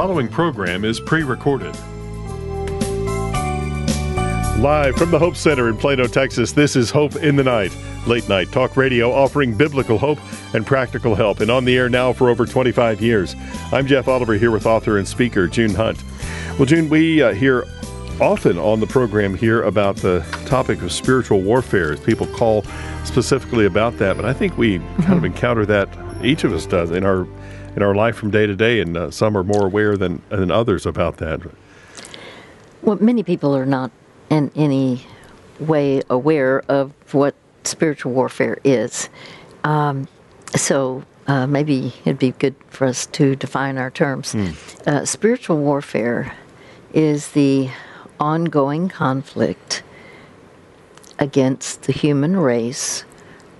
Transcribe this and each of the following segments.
following program is pre recorded. Live from the Hope Center in Plano, Texas, this is Hope in the Night, late night talk radio offering biblical hope and practical help, and on the air now for over 25 years. I'm Jeff Oliver here with author and speaker June Hunt. Well, June, we uh, hear often on the program here about the topic of spiritual warfare as people call specifically about that, but I think we mm-hmm. kind of encounter that, each of us does in our in our life from day to day, and uh, some are more aware than, than others about that. Well, many people are not in any way aware of what spiritual warfare is. Um, so uh, maybe it'd be good for us to define our terms. Mm. Uh, spiritual warfare is the ongoing conflict against the human race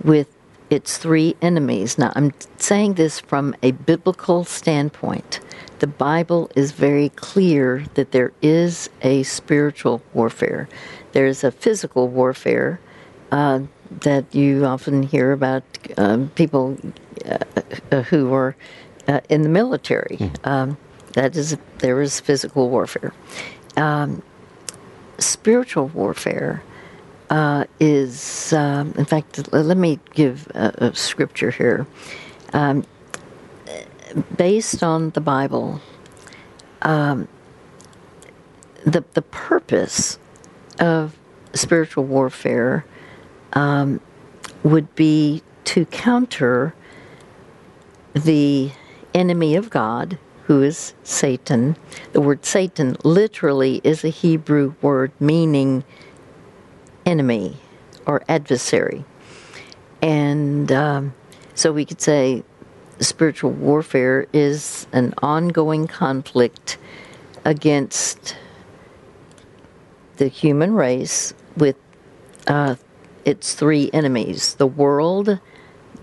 with its three enemies. Now, I'm saying this from a biblical standpoint. The Bible is very clear that there is a spiritual warfare. There's a physical warfare uh, that you often hear about um, people uh, uh, who are uh, in the military. Mm. Um, that is, there is physical warfare. Um, spiritual warfare uh, is, um, in fact, let me give a, a scripture here. Um, based on the Bible, um, the the purpose of spiritual warfare um, would be to counter the enemy of God, who is Satan. The word Satan literally is a Hebrew word meaning enemy or adversary. And um, so we could say spiritual warfare is an ongoing conflict against the human race with uh, its three enemies the world,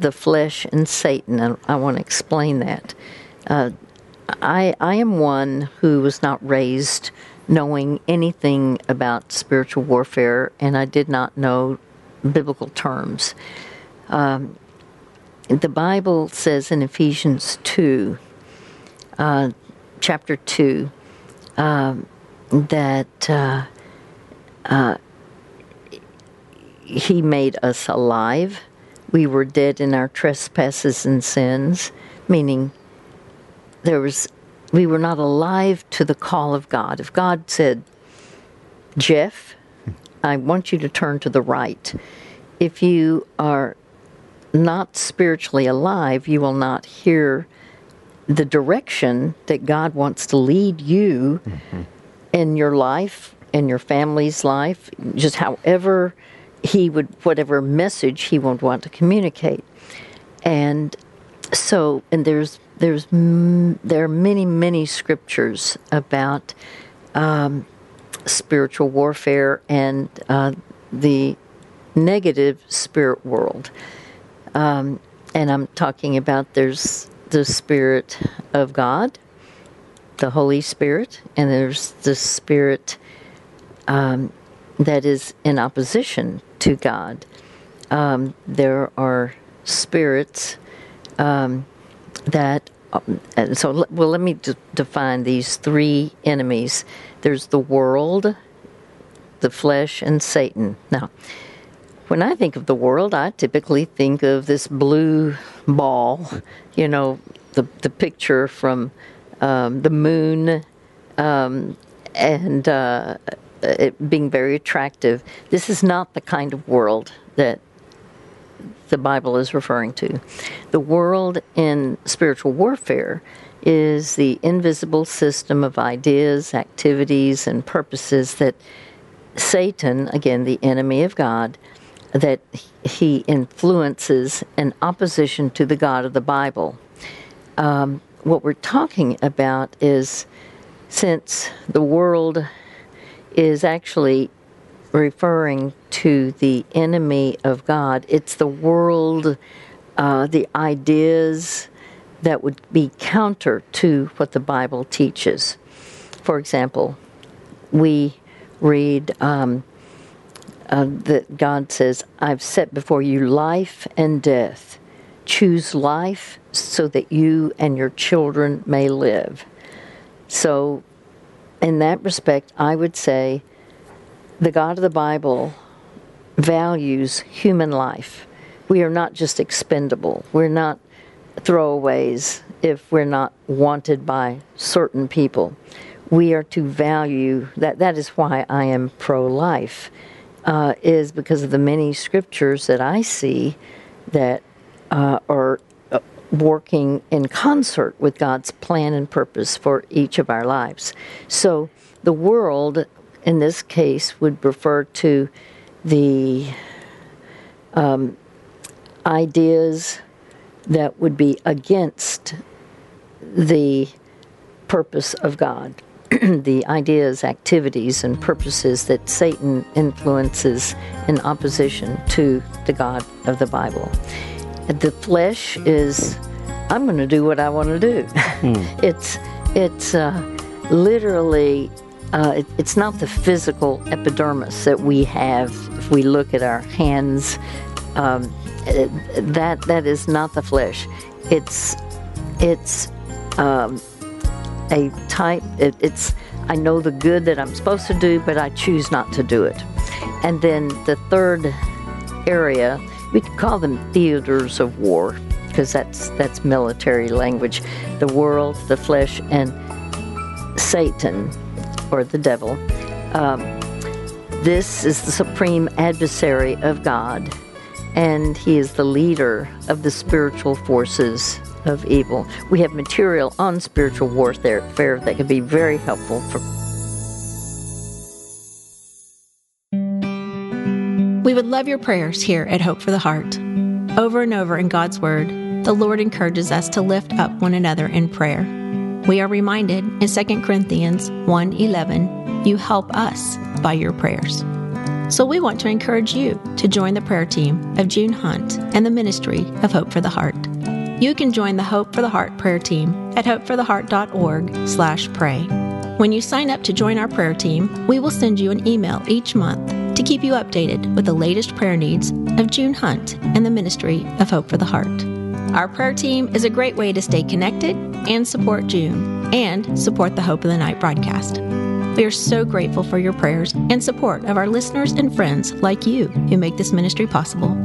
the flesh, and Satan. And I want to explain that. Uh, I, I am one who was not raised knowing anything about spiritual warfare, and I did not know biblical terms. Um, the Bible says in Ephesians 2, uh, chapter 2, uh, that uh, uh, He made us alive. We were dead in our trespasses and sins, meaning there was we were not alive to the call of God. If God said, Jeff, I want you to turn to the right, if you are not spiritually alive, you will not hear the direction that God wants to lead you mm-hmm. in your life, in your family's life, just however He would, whatever message He would want to communicate. And so, and there's there's there are many many scriptures about um, spiritual warfare and uh, the negative spirit world, um, and I'm talking about there's the spirit of God, the Holy Spirit, and there's the spirit um, that is in opposition to God. Um, there are spirits um, that um, so well let me d- define these three enemies. There's the world the flesh and satan. Now when i think of the world i typically think of this blue ball you know the, the picture from um, the moon um, and uh, it being very attractive. This is not the kind of world that the Bible is referring to. The world in spiritual warfare is the invisible system of ideas, activities, and purposes that Satan, again, the enemy of God, that he influences in opposition to the God of the Bible. Um, what we're talking about is since the world is actually referring to the enemy of God. It's the world, uh, the ideas that would be counter to what the Bible teaches. For example, we read um, uh, that God says, I've set before you life and death. Choose life so that you and your children may live. So, in that respect, I would say the God of the Bible values human life. We are not just expendable, we're not throwaways if we're not wanted by certain people. We are to value that. That is why I am pro life, uh, is because of the many scriptures that I see that uh, are uh, working in concert with God's plan and purpose for each of our lives. So the world, in this case, would refer to the um, ideas that would be against the purpose of God, the ideas, activities, and purposes that Satan influences in opposition to the God of the Bible. The flesh is, I'm going to do what I want to do. Mm. it's it's uh, literally uh, it, it's not the physical epidermis that we have if we look at our hands. Um, it, that that is not the flesh. It's it's um, a type. It, it's I know the good that I'm supposed to do, but I choose not to do it. And then the third area, we could call them theaters of war, because that's that's military language. The world, the flesh, and Satan or the devil. Um, this is the supreme adversary of God, and he is the leader of the spiritual forces of evil. We have material on spiritual warfare that can be very helpful for. We would love your prayers here at Hope for the Heart. Over and over in God's Word, the Lord encourages us to lift up one another in prayer. We are reminded in 2 Corinthians 1:11, you help us by your prayers. So we want to encourage you to join the prayer team of June Hunt and the ministry of Hope for the Heart. You can join the Hope for the Heart prayer team at hopefortheheart.org/pray. When you sign up to join our prayer team, we will send you an email each month to keep you updated with the latest prayer needs of June Hunt and the ministry of Hope for the Heart. Our prayer team is a great way to stay connected and support June and support the Hope of the Night broadcast. We are so grateful for your prayers and support of our listeners and friends like you who make this ministry possible.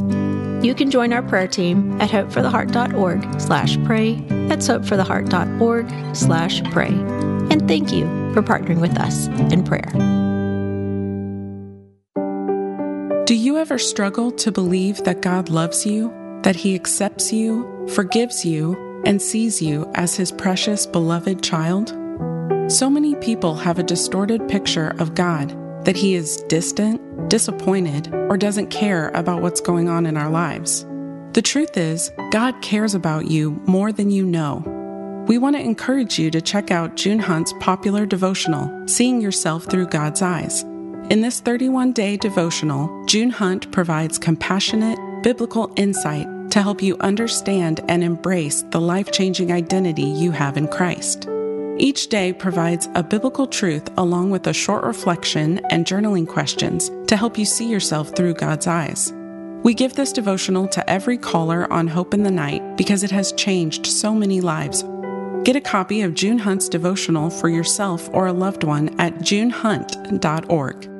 You can join our prayer team at hopefortheheart.org slash pray. That's hopefortheheart.org slash pray. And thank you for partnering with us in prayer. Do you ever struggle to believe that God loves you, that He accepts you, forgives you, and sees you as his precious, beloved child? So many people have a distorted picture of God that he is distant, disappointed, or doesn't care about what's going on in our lives. The truth is, God cares about you more than you know. We want to encourage you to check out June Hunt's popular devotional, Seeing Yourself Through God's Eyes. In this 31 day devotional, June Hunt provides compassionate, biblical insight to help you understand and embrace the life changing identity you have in Christ. Each day provides a biblical truth along with a short reflection and journaling questions to help you see yourself through God's eyes. We give this devotional to every caller on Hope in the Night because it has changed so many lives. Get a copy of June Hunt's devotional for yourself or a loved one at junehunt.org.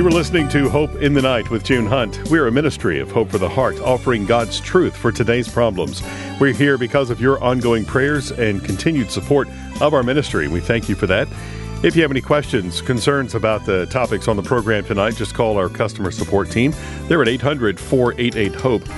You were listening to Hope in the Night with June Hunt. We're a ministry of Hope for the Heart, offering God's truth for today's problems. We're here because of your ongoing prayers and continued support of our ministry. We thank you for that. If you have any questions, concerns about the topics on the program tonight, just call our customer support team. They're at 800 488 HOPE.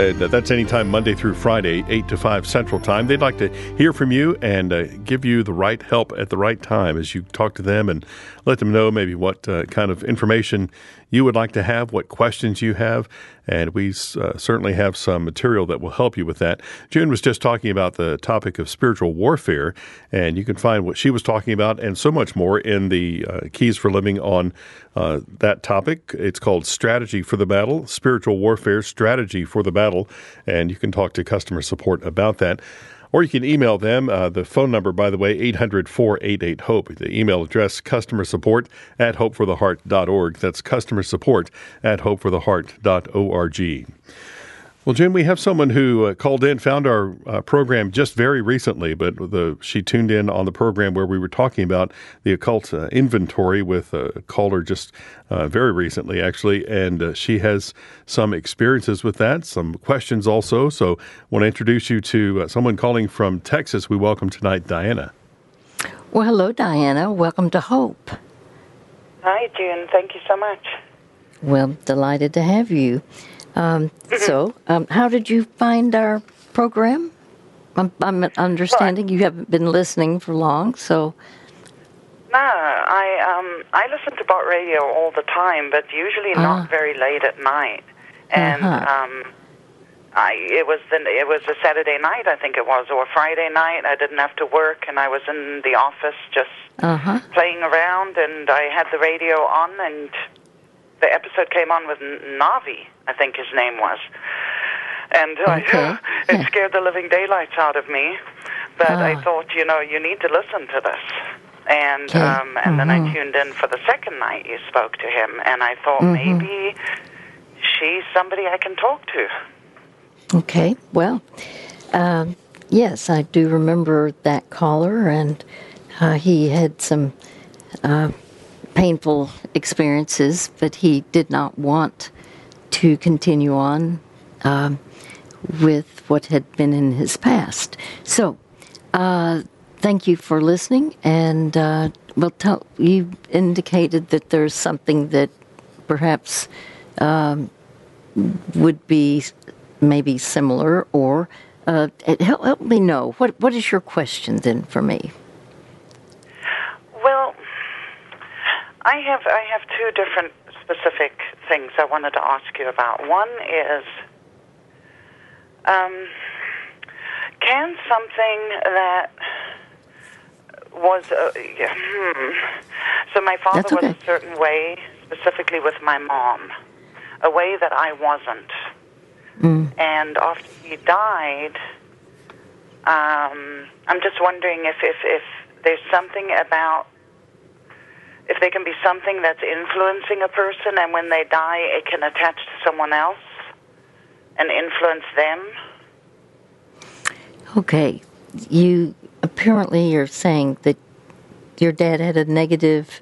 Uh, that's anytime Monday through Friday, 8 to 5 Central Time. They'd like to hear from you and uh, give you the right help at the right time as you talk to them and let them know maybe what uh, kind of information you would like to have, what questions you have, and we uh, certainly have some material that will help you with that. June was just talking about the topic of spiritual warfare, and you can find what she was talking about and so much more in the uh, Keys for Living on uh, that topic. It's called Strategy for the Battle, Spiritual Warfare Strategy for the Battle, and you can talk to customer support about that. Or you can email them. Uh, the phone number, by the way, 800 488 HOPE. The email address, customer support at hopefortheheart.org. That's customer support at hopefortheheart.org. Well, June, we have someone who uh, called in, found our uh, program just very recently, but the, she tuned in on the program where we were talking about the occult uh, inventory with a caller just uh, very recently, actually, and uh, she has some experiences with that, some questions also. So, I want to introduce you to uh, someone calling from Texas. We welcome tonight Diana. Well, hello, Diana. Welcome to Hope. Hi, June. Thank you so much. Well, delighted to have you. Um, so, um, how did you find our program? I'm, I'm understanding you haven't been listening for long, so. No, I um, I listen to bot radio all the time, but usually not Ah. very late at night. And Uh-huh. um, I it was the it was a Saturday night, I think it was, or Friday night. I didn't have to work, and I was in the office just Uh huh. playing around, and I had the radio on, and the episode came on with Navi, I think his name was, and Okay. I, it scared the living daylights out of me. But I Ah. thought, you know, you need to listen to this, and Okay. um, and then I Mhm. tuned in for the second night you spoke to him, and I thought Mhm. maybe she's somebody I can talk to. Okay, well, um, yes, I do remember that caller, and uh, he had some uh, painful experiences, but he did not want to continue on um, with what had been in his past. So, uh, thank you for listening, and uh, well, tell, you indicated that there's something that perhaps would be maybe similar or uh, help, help me know what what is your question then for me Well, I have I have two different specific things I wanted to ask you about. One is, um, can something that was uh, yeah, hmm. so my father That's was a certain way, specifically with my mom, a way that I wasn't, and after he died. Um, I'm just wondering if, if, if there's something about if there can be something that's influencing a person, and when they die, it can attach to someone else and influence them. okay. You apparently you're saying that your dad had a negative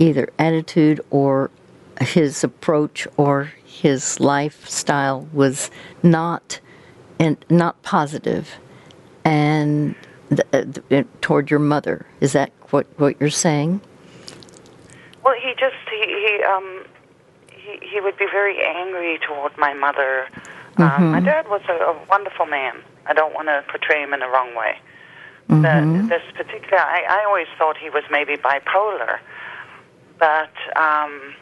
either attitude or his approach or his lifestyle was not and not positive and uh, toward your mother. Is that what what you're saying Well, he just he he um he he would be very angry toward my mother. Um, my dad was a, a wonderful man. I don't want to portray him in the wrong way. But this particular, I, I always thought he was maybe bipolar, but um,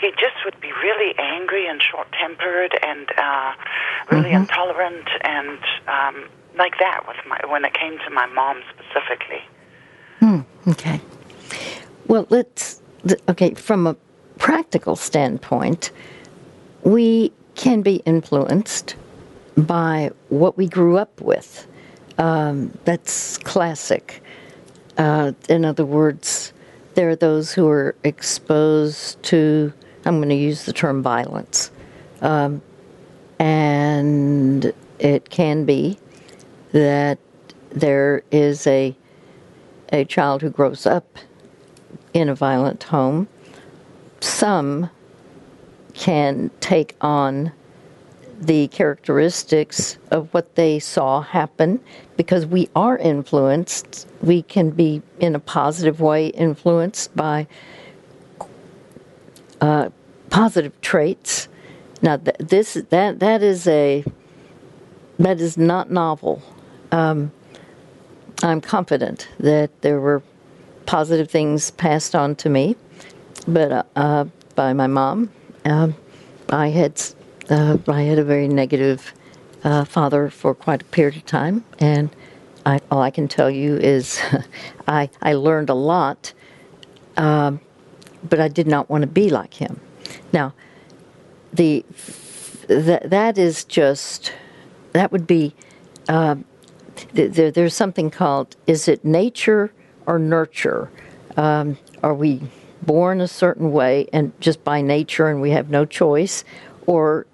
he just would be really angry and short-tempered and uh, really intolerant and um, like that with my when it came to my mom specifically. Okay. Well, let's. Okay, from a practical standpoint, we can be influenced by what we grew up with. Um, that's classic. Uh, in other words, there are those who are exposed to, I'm going to use the term violence. Um, and it can be that there is a a child who grows up in a violent home, some can take on the characteristics of what they saw happen because we are influenced. We can be, in a positive way, influenced by uh, positive traits. Now, th- this that that is a that is not novel. I'm confident that there were positive things passed on to me, but uh, uh, by my mom, um, I had uh, I had a very negative uh, father for quite a period of time, and I, all I can tell you is I I learned a lot, um, but I did not want to be like him. Now, the that that is just that would be uh, th- there's something called is it nature or nurture? Um, are we born a certain way and just by nature and we have no choice? Or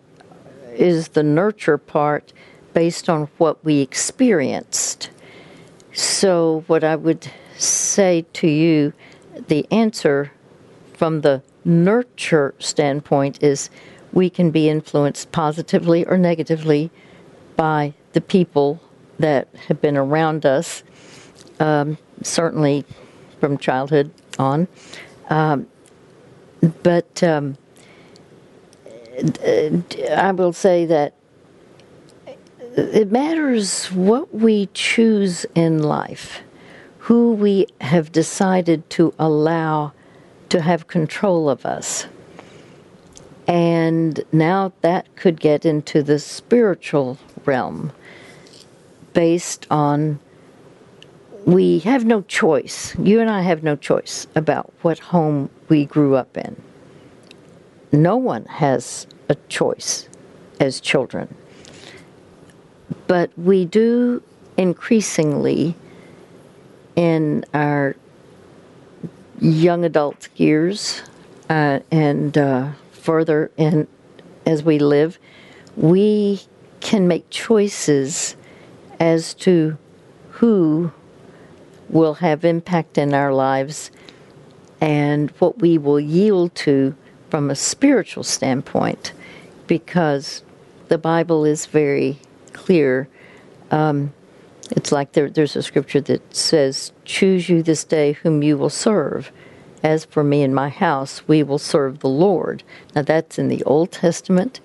is the nurture part based on what we experienced? So, what I would say to you, the answer from the nurture standpoint is we can be influenced positively or negatively by the people that have been around us, um, certainly from childhood on. Um, but um, I will say that it matters what we choose in life, who we have decided to allow to have control of us. And now that could get into the spiritual realm based on we have no choice. You and I have no choice about what home we grew up in. No one has a choice as children. But we do increasingly in our young adult years uh, and uh, further in as we live, we can make choices as to who will have impact in our lives and what we will yield to from a spiritual standpoint because the Bible is very clear. Um, it's like there, there's a scripture that says, Choose you this day whom you will serve. As for me and my house, we will serve the Lord. Now, that's in the Old Testament,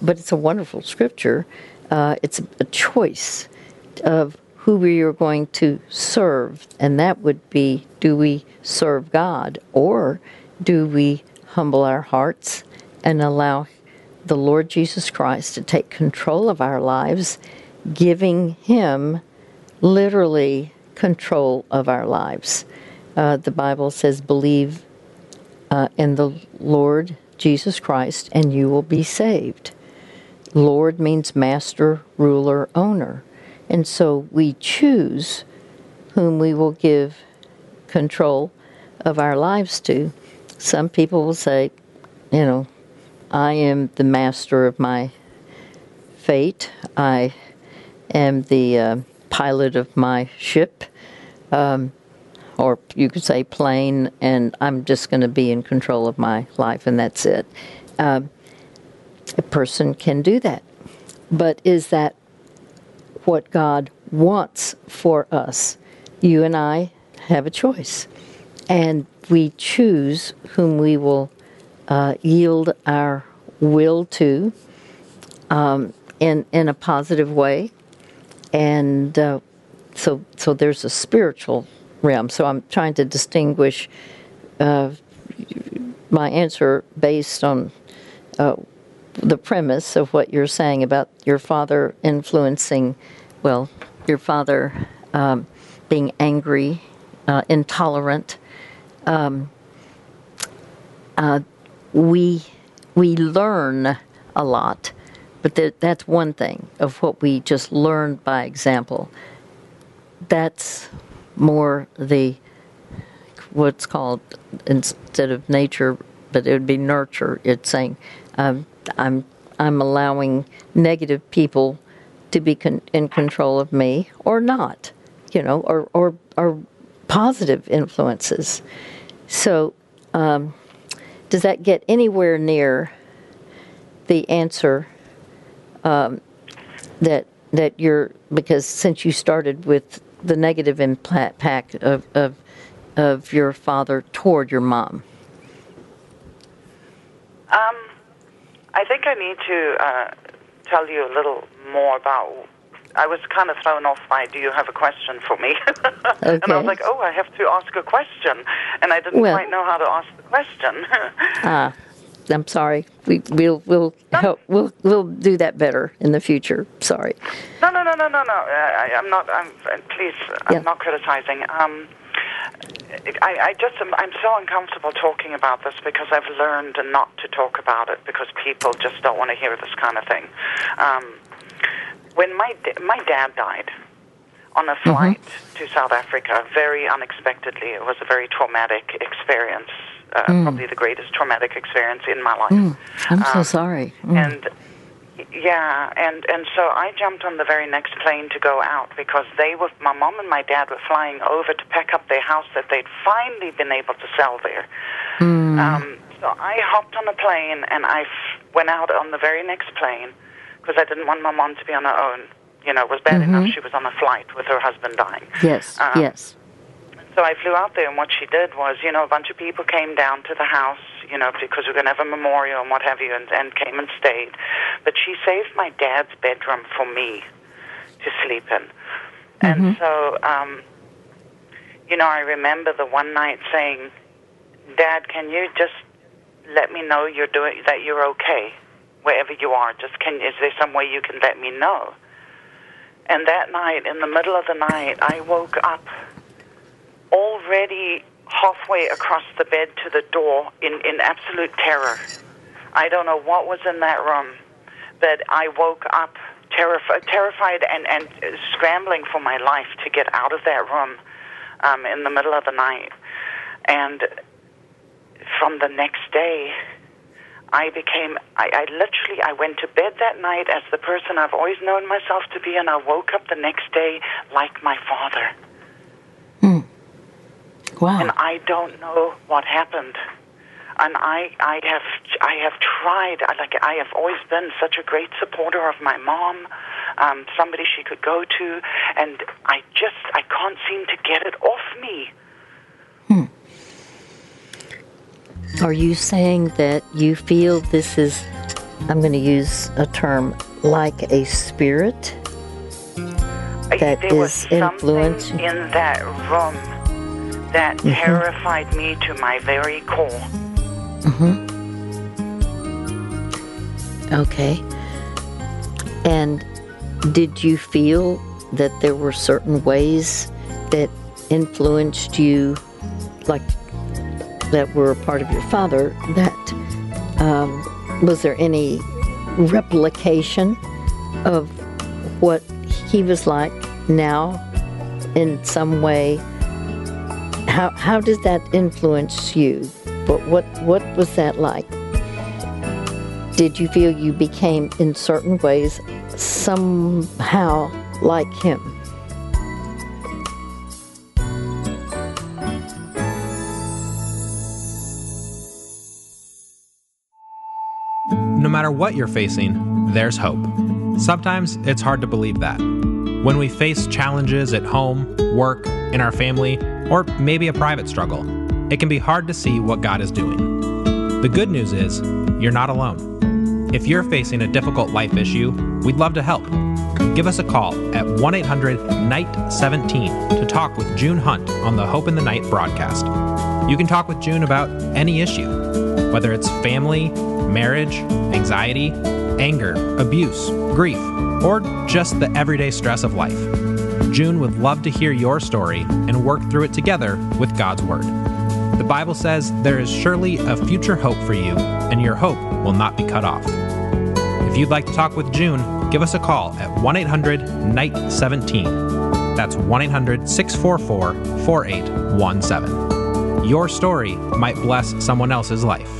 but it's a wonderful scripture. Uh, it's a choice of who we are going to serve, and that would be do we serve God or do we humble our hearts and allow the Lord Jesus Christ to take control of our lives, giving Him literally control of our lives. Uh, the Bible says, believe uh, in the Lord Jesus Christ and you will be saved. Lord means master, ruler, owner. And so we choose whom we will give control of our lives to. Some people will say, you know, I am the master of my fate. I am the uh, pilot of my ship, um, or you could say plane, and I'm just going to be in control of my life, and that's it. Uh, a person can do that. But is that what God wants for us? You and I have a choice. And we choose whom we will uh, yield our will to um, in, in a positive way. And uh, so, so there's a spiritual realm. So I'm trying to distinguish uh, my answer based on uh, the premise of what you're saying about your father influencing, well, your father um, being angry, uh, intolerant. Um, uh, we we learn a lot, but th- that's one thing of what we just learned by example. That's more the what's called instead of nature, but it would be nurture. It's saying um, I'm I'm allowing negative people to be con- in control of me or not, you know, or or, or positive influences. So, um, does that get anywhere near the answer um, that that you're because since you started with the negative impact of of, of your father toward your mom? Um, I think I need to uh, tell you a little more about. I was kind of thrown off by, "Do you have a question for me?" okay. and I was like, "Oh, I have to ask a question," and I didn't well, quite know how to ask the question. ah, I'm sorry. We we'll we'll help, we'll we'll do that better in the future. Sorry. No, no, no, no, no, no. I, I'm not. I'm please. I'm Yeah. not criticizing. Um, I, I just am, I'm so uncomfortable talking about this because I've learned not to talk about it because people just don't want to hear this kind of thing. Um, when my my dad died on a Mm-hmm. flight to South Africa, very unexpectedly, it was a very traumatic experience. Uh, Probably the greatest traumatic experience in my life. Mm. I'm so Um, sorry. Mm. and yeah and and so i jumped on the very next plane to go out because they were my mom and my dad were flying over to pack up their house that they'd finally been able to sell there. Um, so i hopped on a plane and i f- went out on the very next plane because i didn't want my mom to be on her own. You know it was bad enough she was on a flight with her husband dying. Yes, um, yes. So I flew out there, and what she did was, you know, a bunch of people came down to the house, you know, because we are going to have a memorial and what have you, and, and came and stayed. But she saved my dad's bedroom for me to sleep in. And so, um, you know, I remember the one night saying, Dad, can you just let me know you're doing that you're okay wherever you are? Just can is there some way you can let me know? And that night, in the middle of the night, I woke up already halfway across the bed to the door in, in absolute terror. I don't know what was in that room, but I woke up terrified, terrified and, and scrambling for my life to get out of that room um, in the middle of the night. And from the next day, I became, I, I literally, I went to bed that night as the person I've always known myself to be, and I woke up the next day like my father. Wow. and I don't know what happened. And I, I have, I have tried. I Like I have always been such a great supporter of my mom, um, somebody she could go to, and I just, I can't seem to get it off me. Hmm. Are you saying that you feel this is, I'm going to use a term, like a spirit? I- That there was is in that room that Mm-hmm. terrified me to my very core. Mhm. Okay. And did you feel that there were certain ways that influenced you, like that were a part of your father? That um, was there any replication of what he was like now in some way? How how did that influence you? But what what was that like? did you feel you became in certain ways somehow like him No matter what you're facing, there's hope. Sometimes it's hard to believe that. When we face challenges at home, work, in our family, or maybe a private struggle, it can be hard to see what God is doing. The good news is, you're not alone. If you're facing a difficult life issue, we'd love to help. Give us a call at 1 800 NIGHT 17 to talk with June Hunt on the Hope in the Night broadcast. You can talk with June about any issue, whether it's family, marriage, anxiety, anger, abuse, grief, or just the everyday stress of life. June would love to hear your story and work through it together with God's Word. The Bible says there is surely a future hope for you, and your hope will not be cut off. If you'd like to talk with June, give us a call at 1 800 NIGHT 17. That's 1 800 644 4817. Your story might bless someone else's life.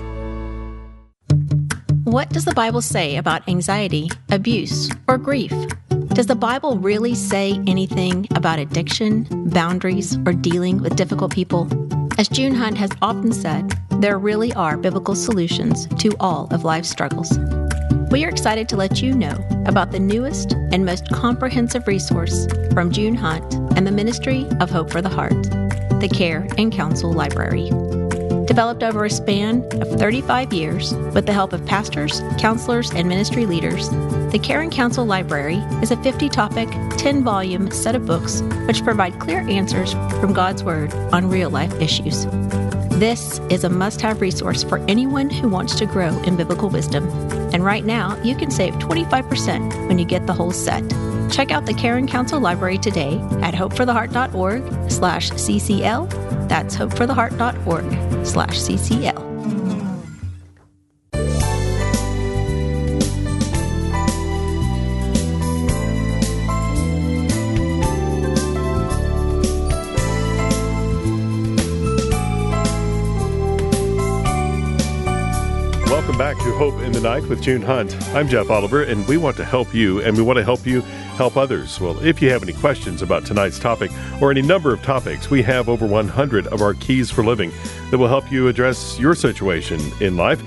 What does the Bible say about anxiety, abuse, or grief? Does the Bible really say anything about addiction, boundaries, or dealing with difficult people? As June Hunt has often said, there really are biblical solutions to all of life's struggles. We are excited to let you know about the newest and most comprehensive resource from June Hunt and the Ministry of Hope for the Heart, the Care and Counsel Library. Developed over a span of 35 years with the help of pastors, counselors, and ministry leaders, the Care and Counsel Library is a 50 topic, 10 volume set of books which provide clear answers from God's Word on real life issues. This is a must have resource for anyone who wants to grow in biblical wisdom. And right now, you can save 25% when you get the whole set. Check out the Care and Counsel Library today at hopefortheheart.org slash CCL. That's hopefortheheart.org slash CCL. Welcome back to Hope in the Night with June Hunt. I'm Jeff Oliver, and we want to help you, and we want to help you help others. Well, if you have any questions about tonight's topic or any number of topics, we have over 100 of our keys for living that will help you address your situation in life.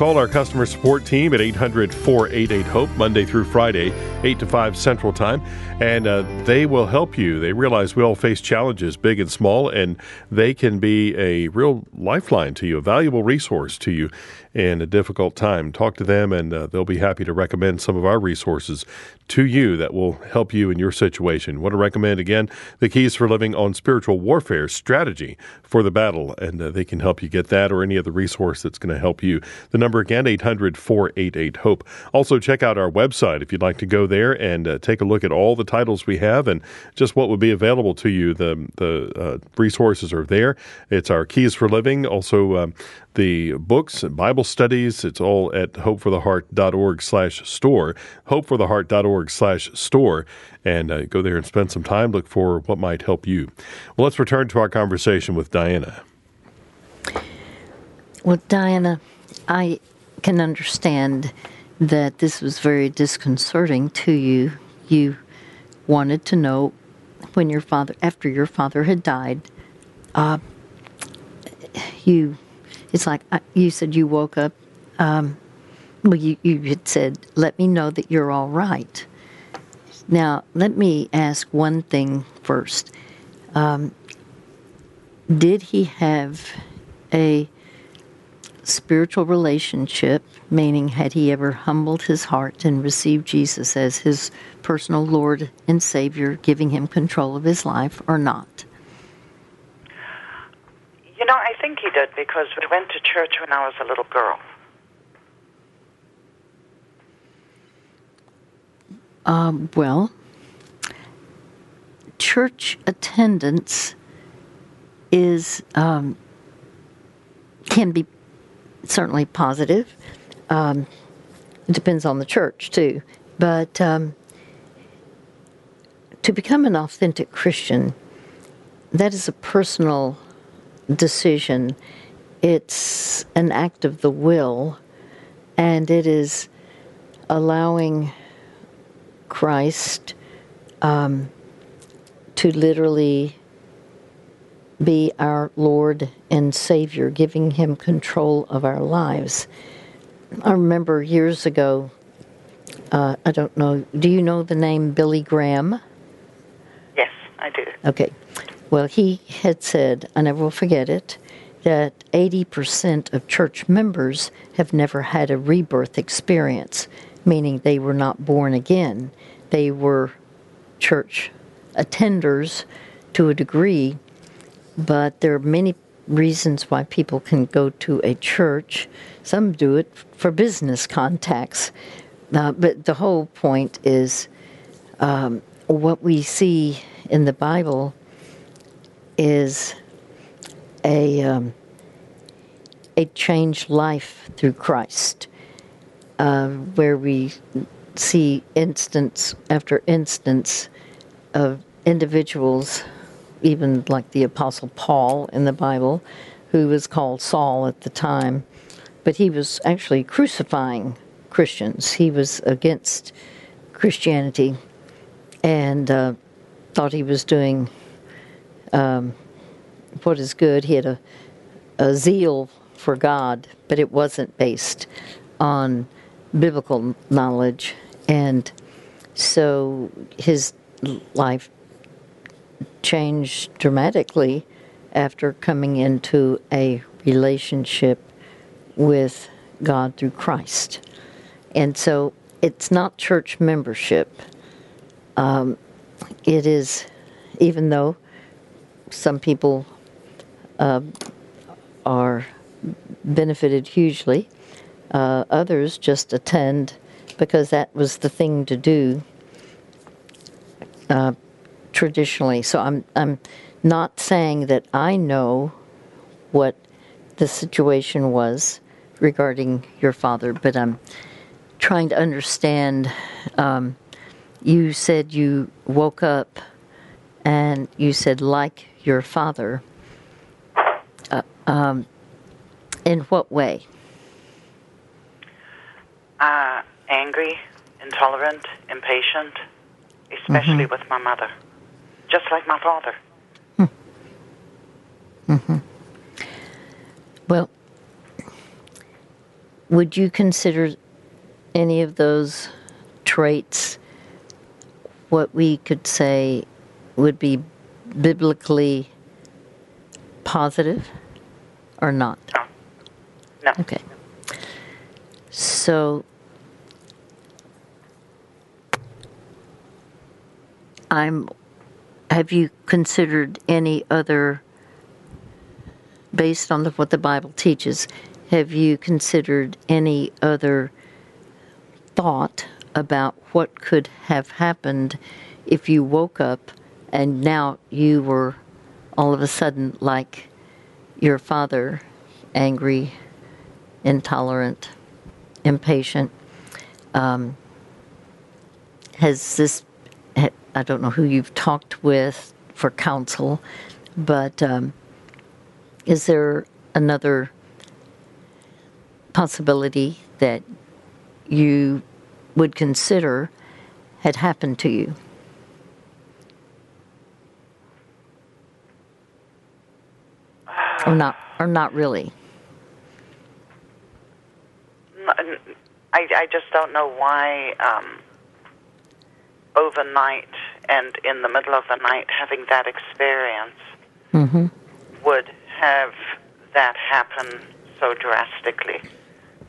Call our customer support team at 800 488 HOPE Monday through Friday, 8 to 5 Central Time, and uh, they will help you. They realize we all face challenges, big and small, and they can be a real lifeline to you, a valuable resource to you in a difficult time. Talk to them, and uh, they'll be happy to recommend some of our resources to you that will help you in your situation. Want to recommend again the Keys for Living on Spiritual Warfare Strategy for the Battle, and uh, they can help you get that or any other resource that's going to help you. The number again, 800 488 HOPE. Also, check out our website if you'd like to go there and uh, take a look at all the titles we have and just what would be available to you. The, the uh, resources are there. It's our Keys for Living, also um, the books and Bible studies. It's all at hopefortheheart.org slash store, hopefortheheart.org slash store, and uh, go there and spend some time. Look for what might help you. Well, let's return to our conversation with Diana. Well, Diana, I can understand that this was very disconcerting to you. You wanted to know when your father, after your father had died, uh, you it's like uh, you said you woke up. Um, well, you, you had said, let me know that you're all right. Now, let me ask one thing first. Um, did he have a spiritual relationship, meaning had he ever humbled his heart and received Jesus as his personal Lord and Savior, giving him control of his life, or not? You know, I think he did because we went to church when I was a little girl. Um, well, church attendance is um, can be certainly positive. Um, it depends on the church too, but um, to become an authentic Christian, that is a personal decision. It's an act of the will, and it is allowing Christ um, to literally be our Lord and Savior, giving Him control of our lives. I remember years ago, uh, I don't know, do you know the name Billy Graham? Yes, I do. Okay. Well, he had said, I never will forget it, that 80% of church members have never had a rebirth experience, meaning they were not born again. They were church attenders to a degree, but there are many reasons why people can go to a church. Some do it for business contacts. Uh, but the whole point is um, what we see in the Bible is a um, a changed life through Christ, uh, where we see instance after instance of individuals, even like the Apostle Paul in the Bible, who was called Saul at the time, but he was actually crucifying Christians. He was against Christianity and uh, thought he was doing um, what is good. He had a, a zeal for God, but it wasn't based on biblical knowledge. And so his life changed dramatically after coming into a relationship with God through Christ. And so it's not church membership. Um, it is, even though some people uh, are benefited hugely. Uh, others just attend because that was the thing to do uh, traditionally. So I'm I'm not saying that I know what the situation was regarding your father, but I'm trying to understand. Um, you said you woke up and you said like your father. Uh, um, in what way? Uh, angry, intolerant, impatient, especially with my mother, just like my father. Mm. Hmm. Well, would you consider any of those traits what we could say would be biblically positive or not? No. No. Okay. So I'm have you considered any other based on the, what the Bible teaches, have you considered any other thought about what could have happened if you woke up and now you were all of a sudden like your father, angry, intolerant, impatient? Um, has this, I don't know who you've talked with for counsel, but um, is there another possibility that you would consider had happened to you? Or not, or not really? i, I just don't know why um, overnight and in the middle of the night having that experience Mm-hmm. would have that happen so drastically,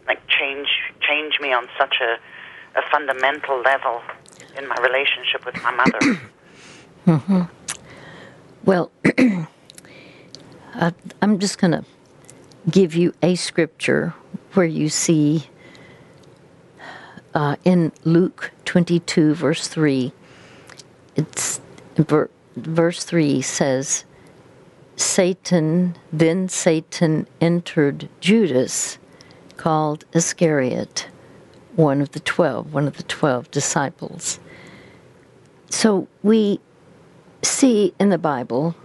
like change change me on such a, a fundamental level in my relationship with my mother. Well, I, I'm just going to give you a scripture where you see uh, in Luke 22, verse 3, it's ver, verse 3 says, Satan, then Satan entered Judas, called Iscariot, one of the twelve, one of the twelve disciples. So we see in the Bible,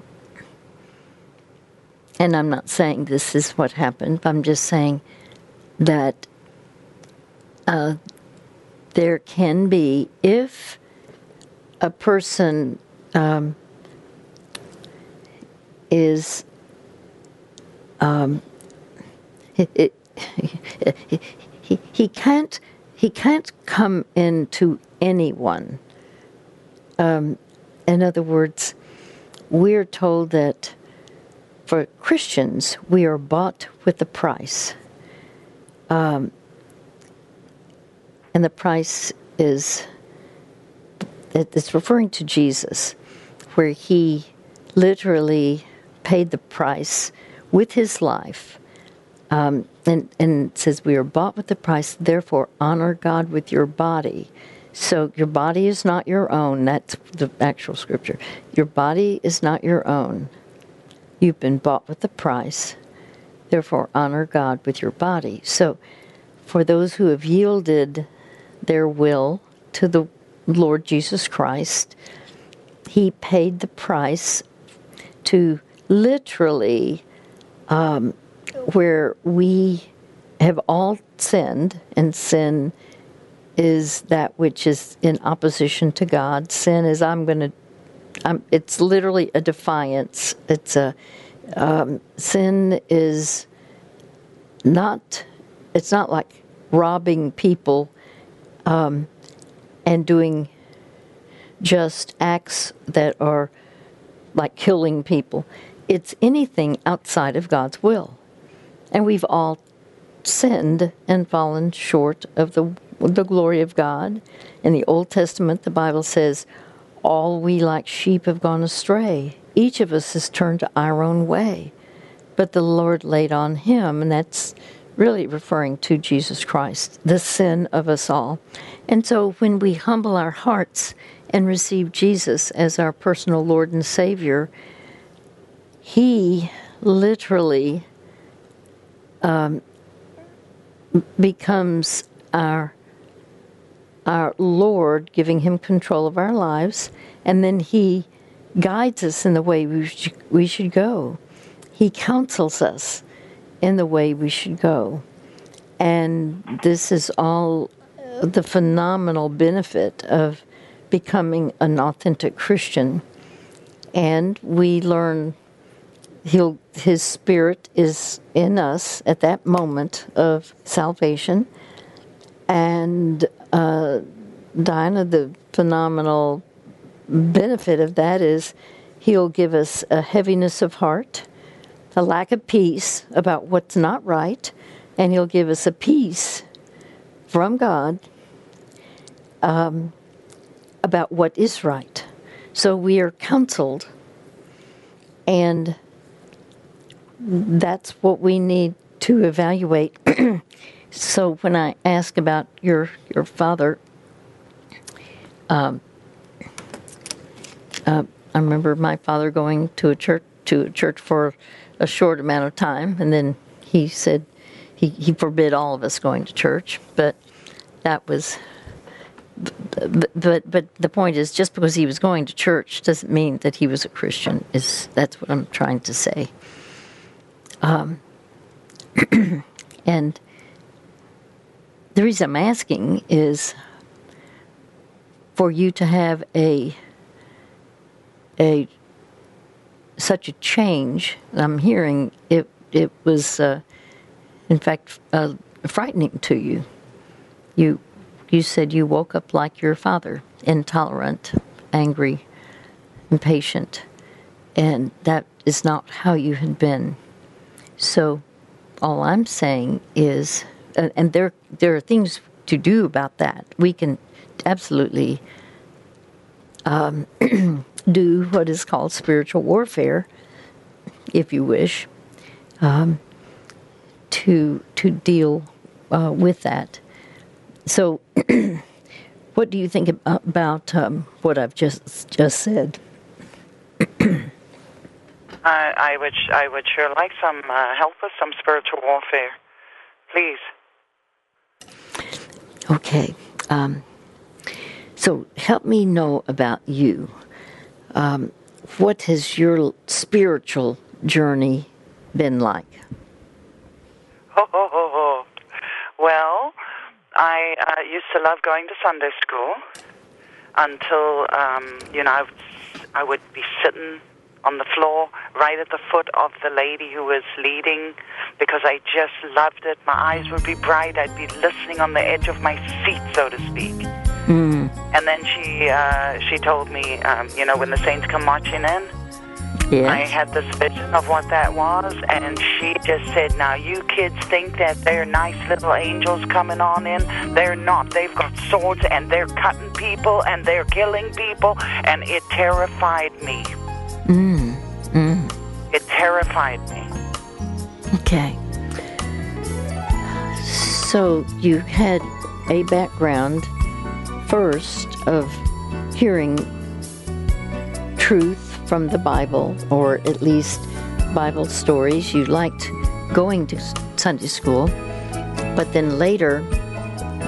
and I'm not saying this is what happened, I'm just saying that uh, there can be, if a person um, is um, he, he can't he can't come into anyone. Um, in other words, we're told that for Christians we are bought with a price, um, and the price is it's referring to Jesus, where he literally paid the price with his life. Um, and, and says, We are bought with the price, therefore honor God with your body. So your body is not your own. That's the actual scripture. Your body is not your own. You've been bought with the price. Therefore, honor God with your body. So, for those who have yielded their will to the Lord Jesus Christ, He paid the price to literally um, where we have all sinned, and sin is that which is in opposition to God. Sin is I'm going to. It's literally a defiance. It's a um, sin is not. It's not like robbing people um, and doing just acts that are like killing people. It's anything outside of God's will. And we've all sinned and fallen short of the, the glory of God. In the Old Testament, the Bible says, All we like sheep have gone astray. Each of us has turned to our own way. But the Lord laid on him, and that's really referring to Jesus Christ, the sin of us all. And so when we humble our hearts and receive Jesus as our personal Lord and Savior, He literally um, becomes our our Lord, giving Him control of our lives, and then He guides us in the way we should, we should go. He counsels us in the way we should go. And this is all the phenomenal benefit of becoming an authentic Christian. And we learn he'll, his spirit is in us at that moment of salvation. And uh, Diana, the phenomenal benefit of that is he'll give us a heaviness of heart, a lack of peace about what's not right, and he'll give us a peace from God um, about what is right. So we are counseled, and that's what we need to evaluate. so when I ask about your your father, um, uh, I remember my father going to a church to a church for a short amount of time, and then he said he, he forbid all of us going to church. But that was, but, but the point is, just because he was going to church doesn't mean that he was a Christian. Is that's what I'm trying to say. Um, and the reason I'm asking is for you to have a a such a change. I'm hearing it. It was, uh, in fact, uh, frightening to you. You you said you woke up like your father, intolerant, angry, impatient, and that is not how you had been. So, all I'm saying is, uh, and there there are things to do about that. We can absolutely. Um, do what is called spiritual warfare, if you wish, um, to to deal uh, with that. So, what do you think about um, what I've just just said? I, I would I would sure like some uh, help with some spiritual warfare, please. Okay. Um, so help me know about you. Um, what has your spiritual journey been like? Oh. Well, I uh, used to love going to Sunday school until, um, you know, I would, I would be sitting on the floor right at the foot of the lady who was leading because I just loved it. My eyes would be bright. I'd be listening on the edge of my seat, so to speak. Mm. And then she uh, she told me, um, you know, when the saints come marching in, yes. I had this vision of what that was, and she just said, "Now you kids think that they're nice little angels coming on in. They're not. They've got swords and they're cutting people and they're killing people." And it terrified me. Mm. Mm. It terrified me. Okay. So you had a background first of hearing truth from the Bible, or at least Bible stories. You liked going to Sunday school, but then later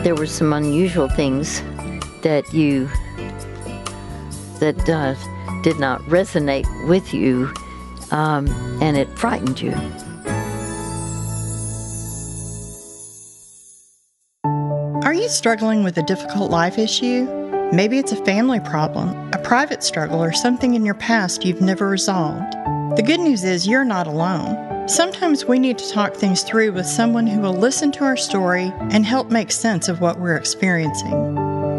there were some unusual things that you that uh, did not resonate with you, um, and it frightened you. Struggling with a difficult life issue? Maybe it's a family problem, a private struggle, or something in your past you've never resolved. The good news is you're not alone. Sometimes we need to talk things through with someone who will listen to our story and help make sense of what we're experiencing.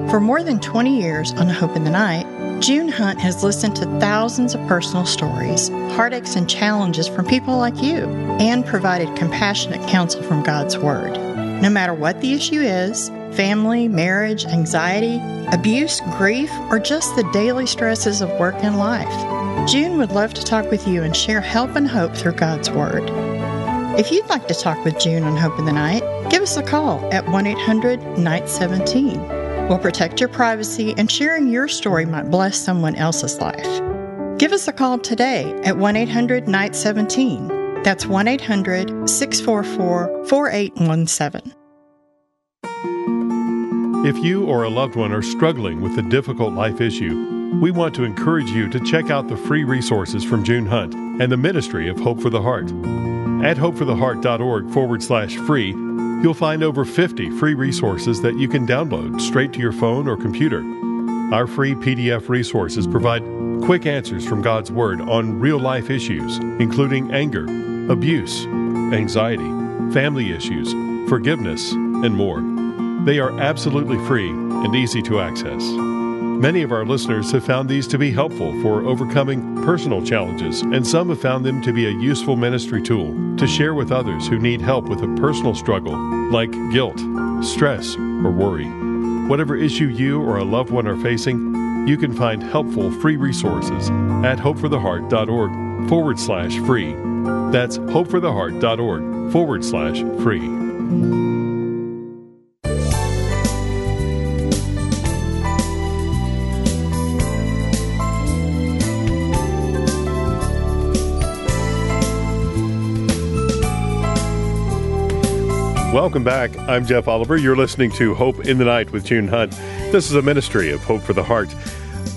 For more than 20 years on Hope in the Night, June Hunt has listened to thousands of personal stories, heartaches, and challenges from people like you, and provided compassionate counsel from God's Word. No matter what the issue is, family, marriage, anxiety, abuse, grief, or just the daily stresses of work and life. June would love to talk with you and share help and hope through God's Word. If you'd like to talk with June on Hope in the Night, give us a call at 1 800 Night 17. We'll protect your privacy, and sharing your story might bless someone else's life. Give us a call today at 1 800 Night 17. That's 1 800 644 4817. If you or a loved one are struggling with a difficult life issue, we want to encourage you to check out the free resources from June Hunt and the Ministry of Hope for the Heart. At hopefortheheart.org forward slash free, You'll find over 50 free resources that you can download straight to your phone or computer. Our free PDF resources provide quick answers from God's Word on real life issues, including anger, abuse, anxiety, family issues, forgiveness, and more. They are absolutely free and easy to access. Many of our listeners have found these to be helpful for overcoming personal challenges, and some have found them to be a useful ministry tool to share with others who need help with a personal struggle like guilt, stress, or worry. Whatever issue you or a loved one are facing, you can find helpful free resources at hopefortheheart.org forward slash free. That's hopefortheheart.org forward slash free. Welcome back. I'm Jeff Oliver. You're listening to Hope in the Night with June Hunt. This is a ministry of Hope for the Heart.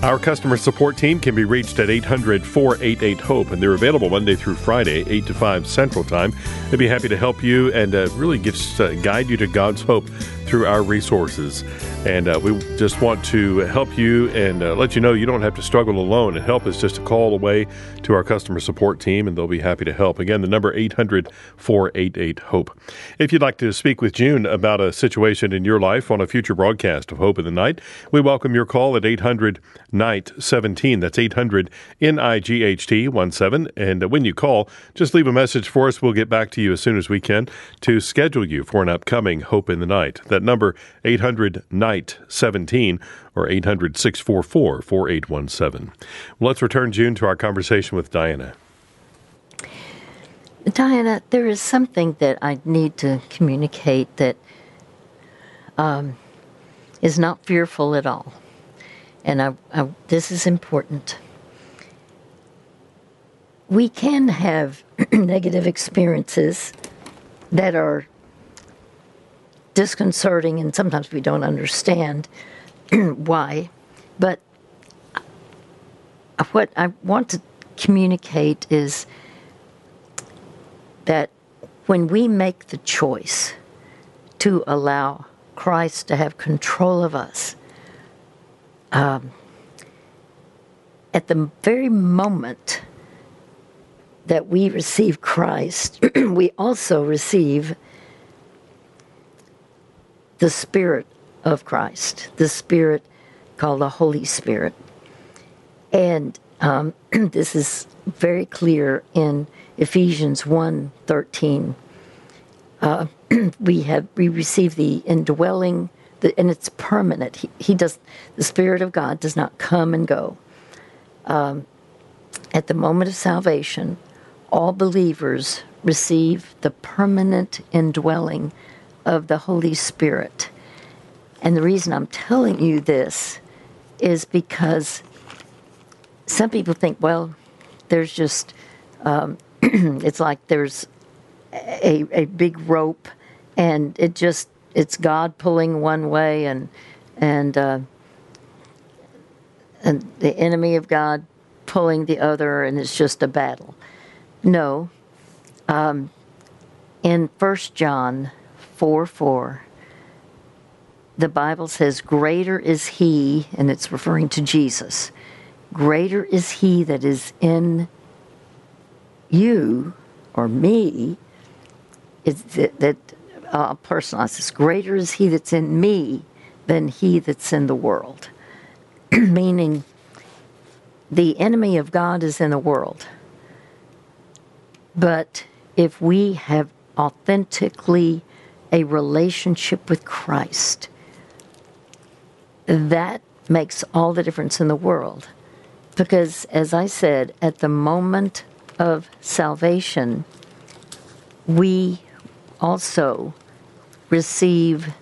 Our customer support team can be reached at 800 488 HOPE, and they're available Monday through Friday, 8 to 5 Central Time. They'd be happy to help you and uh, really just uh, guide you to God's hope through our resources. And uh, we just want to help you and uh, let you know you don't have to struggle alone. And help is just a call away to our customer support team, and they'll be happy to help. Again, the number 800 488 HOPE. If you'd like to speak with June about a situation in your life on a future broadcast of Hope in the Night, we welcome your call at 800 Night 17. That's 800 N I G H T 17. And when you call, just leave a message for us. We'll get back to you as soon as we can to schedule you for an upcoming Hope in the Night. That number, 800 Night 17 or 800 644 4817. Let's return, June, to our conversation with Diana. Diana, there is something that I need to communicate that um, is not fearful at all. And I, I, this is important. We can have negative experiences that are disconcerting, and sometimes we don't understand why. But what I want to communicate is that when we make the choice to allow Christ to have control of us, um, at the very moment that we receive Christ, we also receive the Spirit of Christ, the Spirit called the Holy Spirit. And um, this is very clear in Ephesians 1 13. Uh, we have we receive the indwelling, the, and it's permanent. He, he, does the Spirit of God does not come and go. Um, at the moment of salvation, all believers receive the permanent indwelling of the Holy Spirit. And the reason I'm telling you this is because some people think, well, there's just, um, it's like there's a, a big rope and it just, it's God pulling one way and, and, uh, and the enemy of God pulling the other, and it's just a battle. No. Um, in First John 4 4, the Bible says, Greater is He, and it's referring to Jesus, greater is He that is in you or me. Is that, that uh, this. Greater is He that's in me than He that's in the world. Meaning, the enemy of God is in the world. But if we have authentically a relationship with Christ, that makes all the difference in the world. Because, as I said, at the moment of salvation, we also receive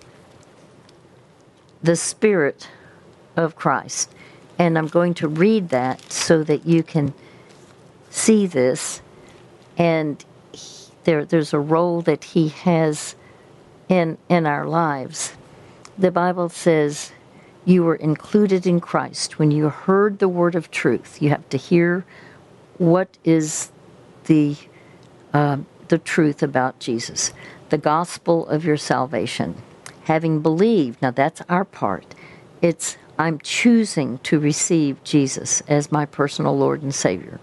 the Spirit of Christ. And I'm going to read that so that you can see this. And there, there's a role that He has in, in our lives. The Bible says you were included in Christ when you heard the word of truth. You have to hear what is the uh, the truth about Jesus. The gospel of your salvation. Having believed, now that's our part. It's I'm choosing to receive Jesus as my personal Lord and Savior.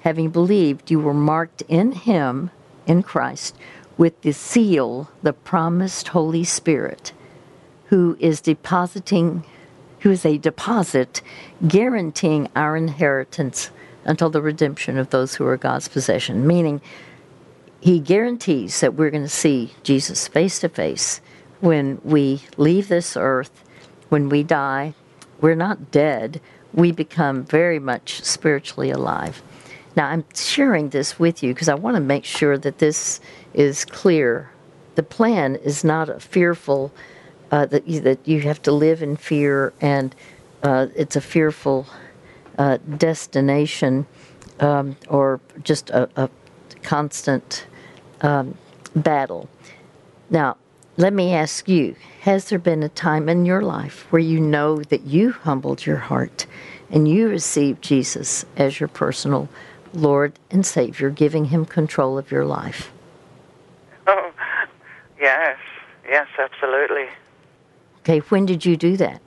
Having believed, you were marked in Him, in Christ, with the seal, the promised Holy Spirit, who is depositing, who is a deposit guaranteeing our inheritance until the redemption of those who are God's possession. Meaning, He guarantees that we're going to see Jesus face to face when we leave this earth, when we die. We're not dead, we become very much spiritually alive. Now, I'm sharing this with you because I want to make sure that this is clear. The plan is not a fearful, uh, that, you, that you have to live in fear and uh, it's a fearful uh, destination um, or just a, a constant um, battle. Now, let me ask you Has there been a time in your life where you know that you humbled your heart and you received Jesus as your personal Lord and Savior, giving Him control of your life? Oh, yes, yes, absolutely. Okay, when did you do that?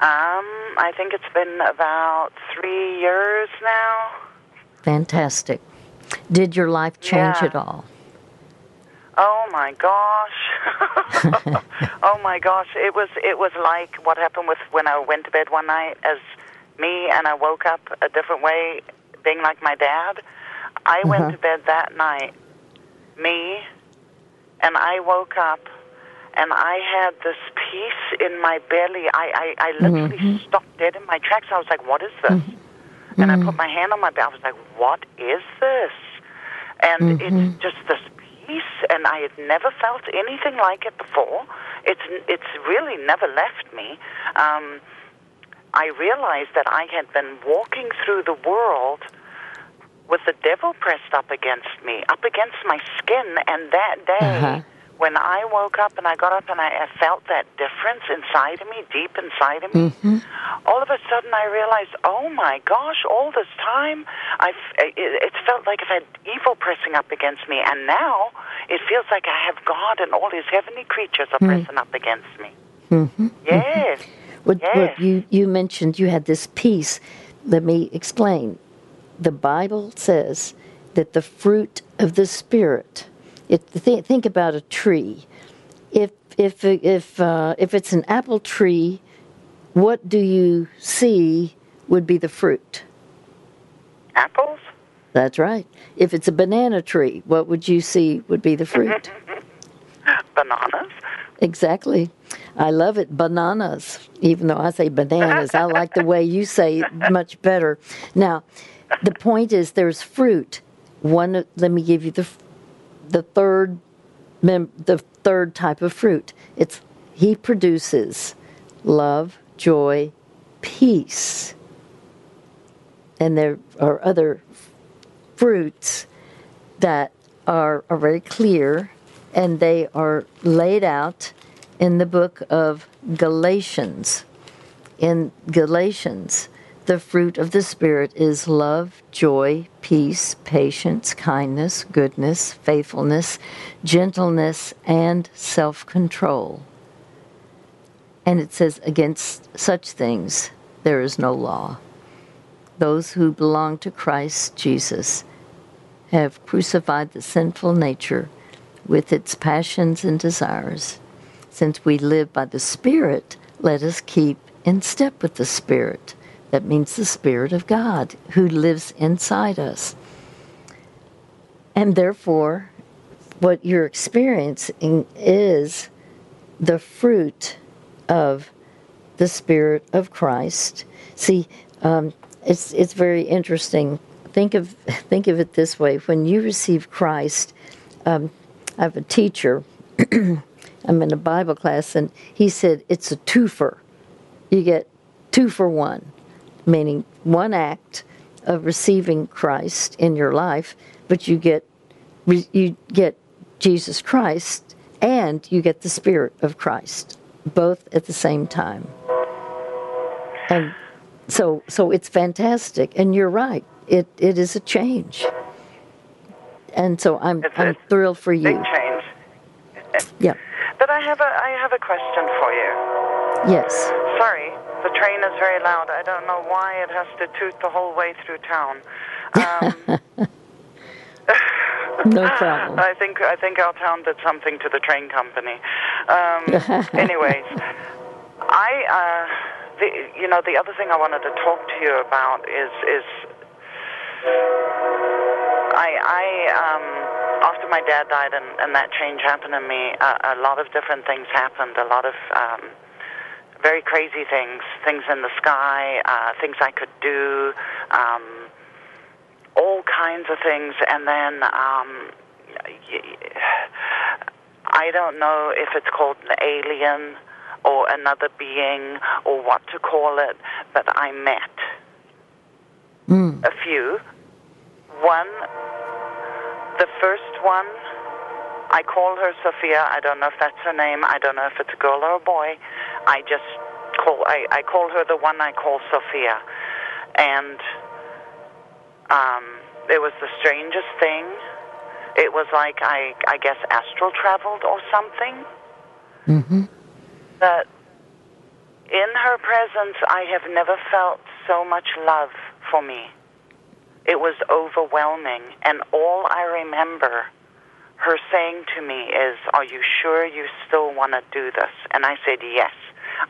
Um, I think it's been about three years now. Fantastic. Did your life change Yeah. at all? Oh my gosh. oh my gosh. It was it was like what happened with when I went to bed one night as me and I woke up a different way, being like my dad. I Uh-huh. went to bed that night, me, and I woke up and I had this peace in my belly. I, I, I literally Mm-hmm. stopped dead in my tracks. I was like, What is this? And I put my hand on my belly. I was like, What is this? And it's just this peace, and I had never felt anything like it before. It's it's really never left me. Um, I realized that I had been walking through the world with the devil pressed up against me, up against my skin, and that day. Uh-huh. When I woke up and I got up and I, I felt that difference inside of me, deep inside of me, mm-hmm. all of a sudden I realized, oh my gosh, all this time I've, it, it felt like I've had evil pressing up against me, and now it feels like I have God and all His heavenly creatures are mm. pressing up against me. Mm-hmm. mm-hmm. Yes. What, Yes. what you, you mentioned you had this peace. Let me explain. The Bible says that the fruit of the Spirit, it, th- think about a tree. If, if, if, uh, if it's an apple tree, what do you see would be the fruit? Apples? That's right. If it's a banana tree, what would you see would be the fruit? Bananas? Exactly. I love it. Bananas. Even though I say bananas, I like the way you say it much better. Now, the point is there's fruit. One let me give you the the third mem, the third type of fruit. It's he produces love, joy, peace. And there are other fruits that are, are very clear and they are laid out in the book of Galatians. In Galatians, the fruit of the Spirit is love, joy, peace, patience, kindness, goodness, faithfulness, gentleness, and self control. And it says, against such things there is no law. Those who belong to Christ Jesus have crucified the sinful nature with its passions and desires. Since we live by the Spirit, let us keep in step with the Spirit. That means the Spirit of God who lives inside us. And therefore, what you're experiencing is the fruit of the Spirit of Christ. See, um, it's it's very interesting. Think of think of it this way: when you receive Christ, um, I have a teacher. I'm in a Bible class, and he said it's a twofer. You get two for one, meaning one act of receiving Christ in your life, but you get you get Jesus Christ and you get the Spirit of Christ, both at the same time. And so, so it's fantastic, and you're right. It it is a change, and so I'm It's I'm thrilled for you. Big change. Yeah. But I have a I have a question for you. Yes. Sorry, the train is very loud. I don't know why it has to toot the whole way through town. Um, No problem. I think I think our town did something to the train company. Um, anyways, I uh, the, you know the other thing I wanted to talk to you about is is I I um, after my dad died and, and that change happened to me, uh, a lot of different things happened. A lot of um, very crazy things, things in the sky, uh, things I could do. Um, all kinds of things, and then um, I don't know if it's called an alien or another being or what to call it, but I met Mm. a few. One, the first one, I call her Sophia. I don't know if that's her name. I don't know if it's a girl or a boy. I just call I, I call her the one I call Sophia, and um, it was the strangest thing. It was like I I guess astral traveled or something. Mm-hmm. That in her presence, I have never felt so much love for me. It was overwhelming, and all I remember her saying to me is, Are you sure you still want to do this? And I said, Yes.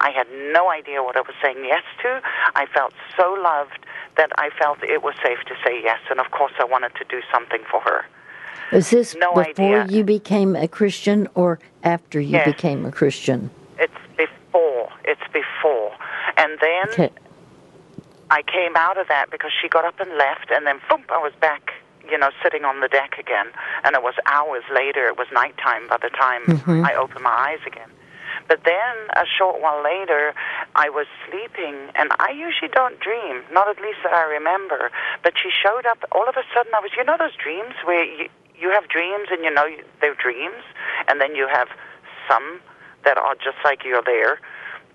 I had no idea what I was saying yes to. I felt so loved that I felt it was safe to say yes, and of course, I wanted to do something for her. Is this No before idea. you became a Christian or after you Yes. became a Christian? It's before. It's before. And then Okay. I came out of that because she got up and left, and then boom, I was back, you know, sitting on the deck again. And it was hours later. It was nighttime by the time mm-hmm. I opened my eyes again. But then a short while later, I was sleeping, and I usually don't dream, not at least that I remember. But she showed up. All of a sudden, I was, you know, those dreams where you you have dreams and you know they're dreams, and then you have some that are just like you're there.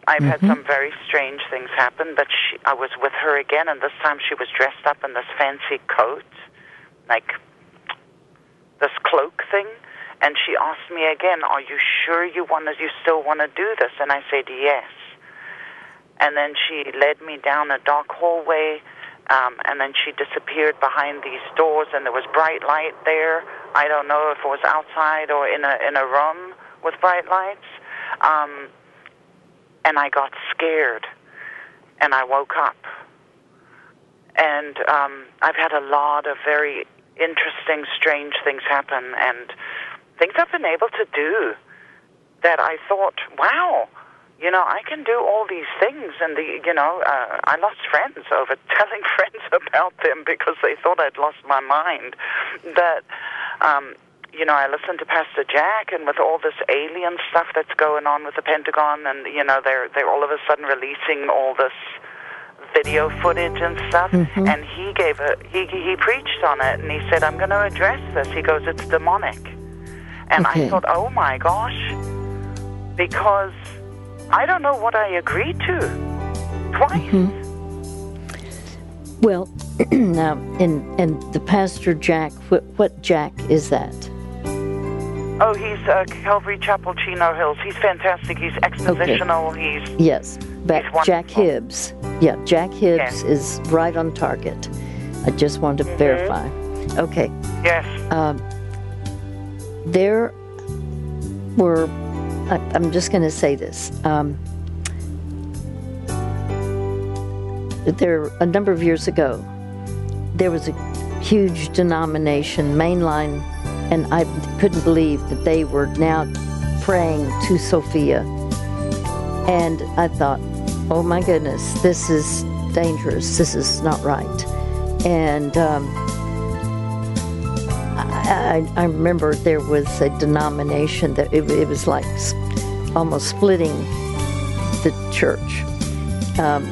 I've had mm-hmm. some very strange things happen, but she, I was with her again, and this time she was dressed up in this fancy coat, like this cloak thing. And she asked me again, "Are you sure you want to? You still want to do this?" And I said, "Yes." And then she led me down a dark hallway, um, and then she disappeared behind these doors, and there was bright light there. I don't know if it was outside or in a in a room with bright lights. Um, and I got scared, and I woke up. And um, I've had a lot of very interesting, strange things happen, and things I've been able to do that I thought, wow, you know, I can do all these things. And, the, you know, uh, I lost friends over telling friends about them because they thought I'd lost my mind. But, um, you know, I listened to Pastor Jack, and with all this alien stuff that's going on with the Pentagon, and, you know, they're, they're all of a sudden releasing all this video footage and stuff and he gave a he he preached on it and he said i'm going to address this he goes it's demonic and Okay. i thought oh my gosh because i don't know what i agreed to twice Well, now, and and the pastor Jack, what, what Jack is that? oh he's uh, calvary chapel chino hills he's fantastic he's expositional he's Yes, but He's Jack. Hibbs. Yeah, Jack Hibbs is right on target. I just wanted to Mm-hmm. verify. Okay, yes there were. I, I'm just going to say this. Um, there, a number of years ago, there was a huge denomination, mainline, and I couldn't believe that they were now praying to Sophia. And I thought, oh my goodness, this is dangerous. This is not right. And um, I, I, remember there was a denomination that it, it was like almost splitting the church. Um,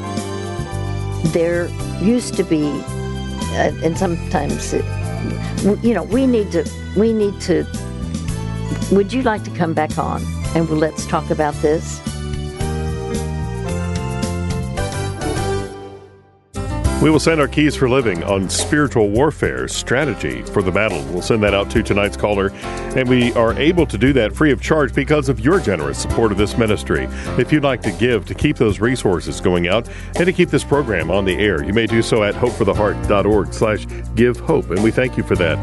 there used to be, uh, and sometimes, it, you know, we need to, we need to. Would you like to come back on and let's talk about this? We will send our keys for living on spiritual warfare strategy for the battle. We'll send that out to tonight's caller, and we are able to do that free of charge because of your generous support of this ministry. If you'd like to give to keep those resources going out and to keep this program on the air, you may do so at hopefortheheart.org slash give hope, and we thank you for that.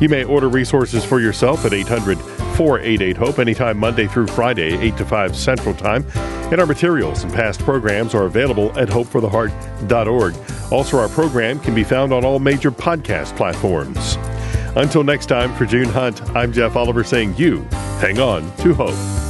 You may order resources for yourself at 800 488 HOPE anytime Monday through Friday, 8 to 5 Central Time. And our materials and past programs are available at hopefortheheart.org. Also, our program can be found on all major podcast platforms. Until next time, for June Hunt, I'm Jeff Oliver saying you hang on to hope.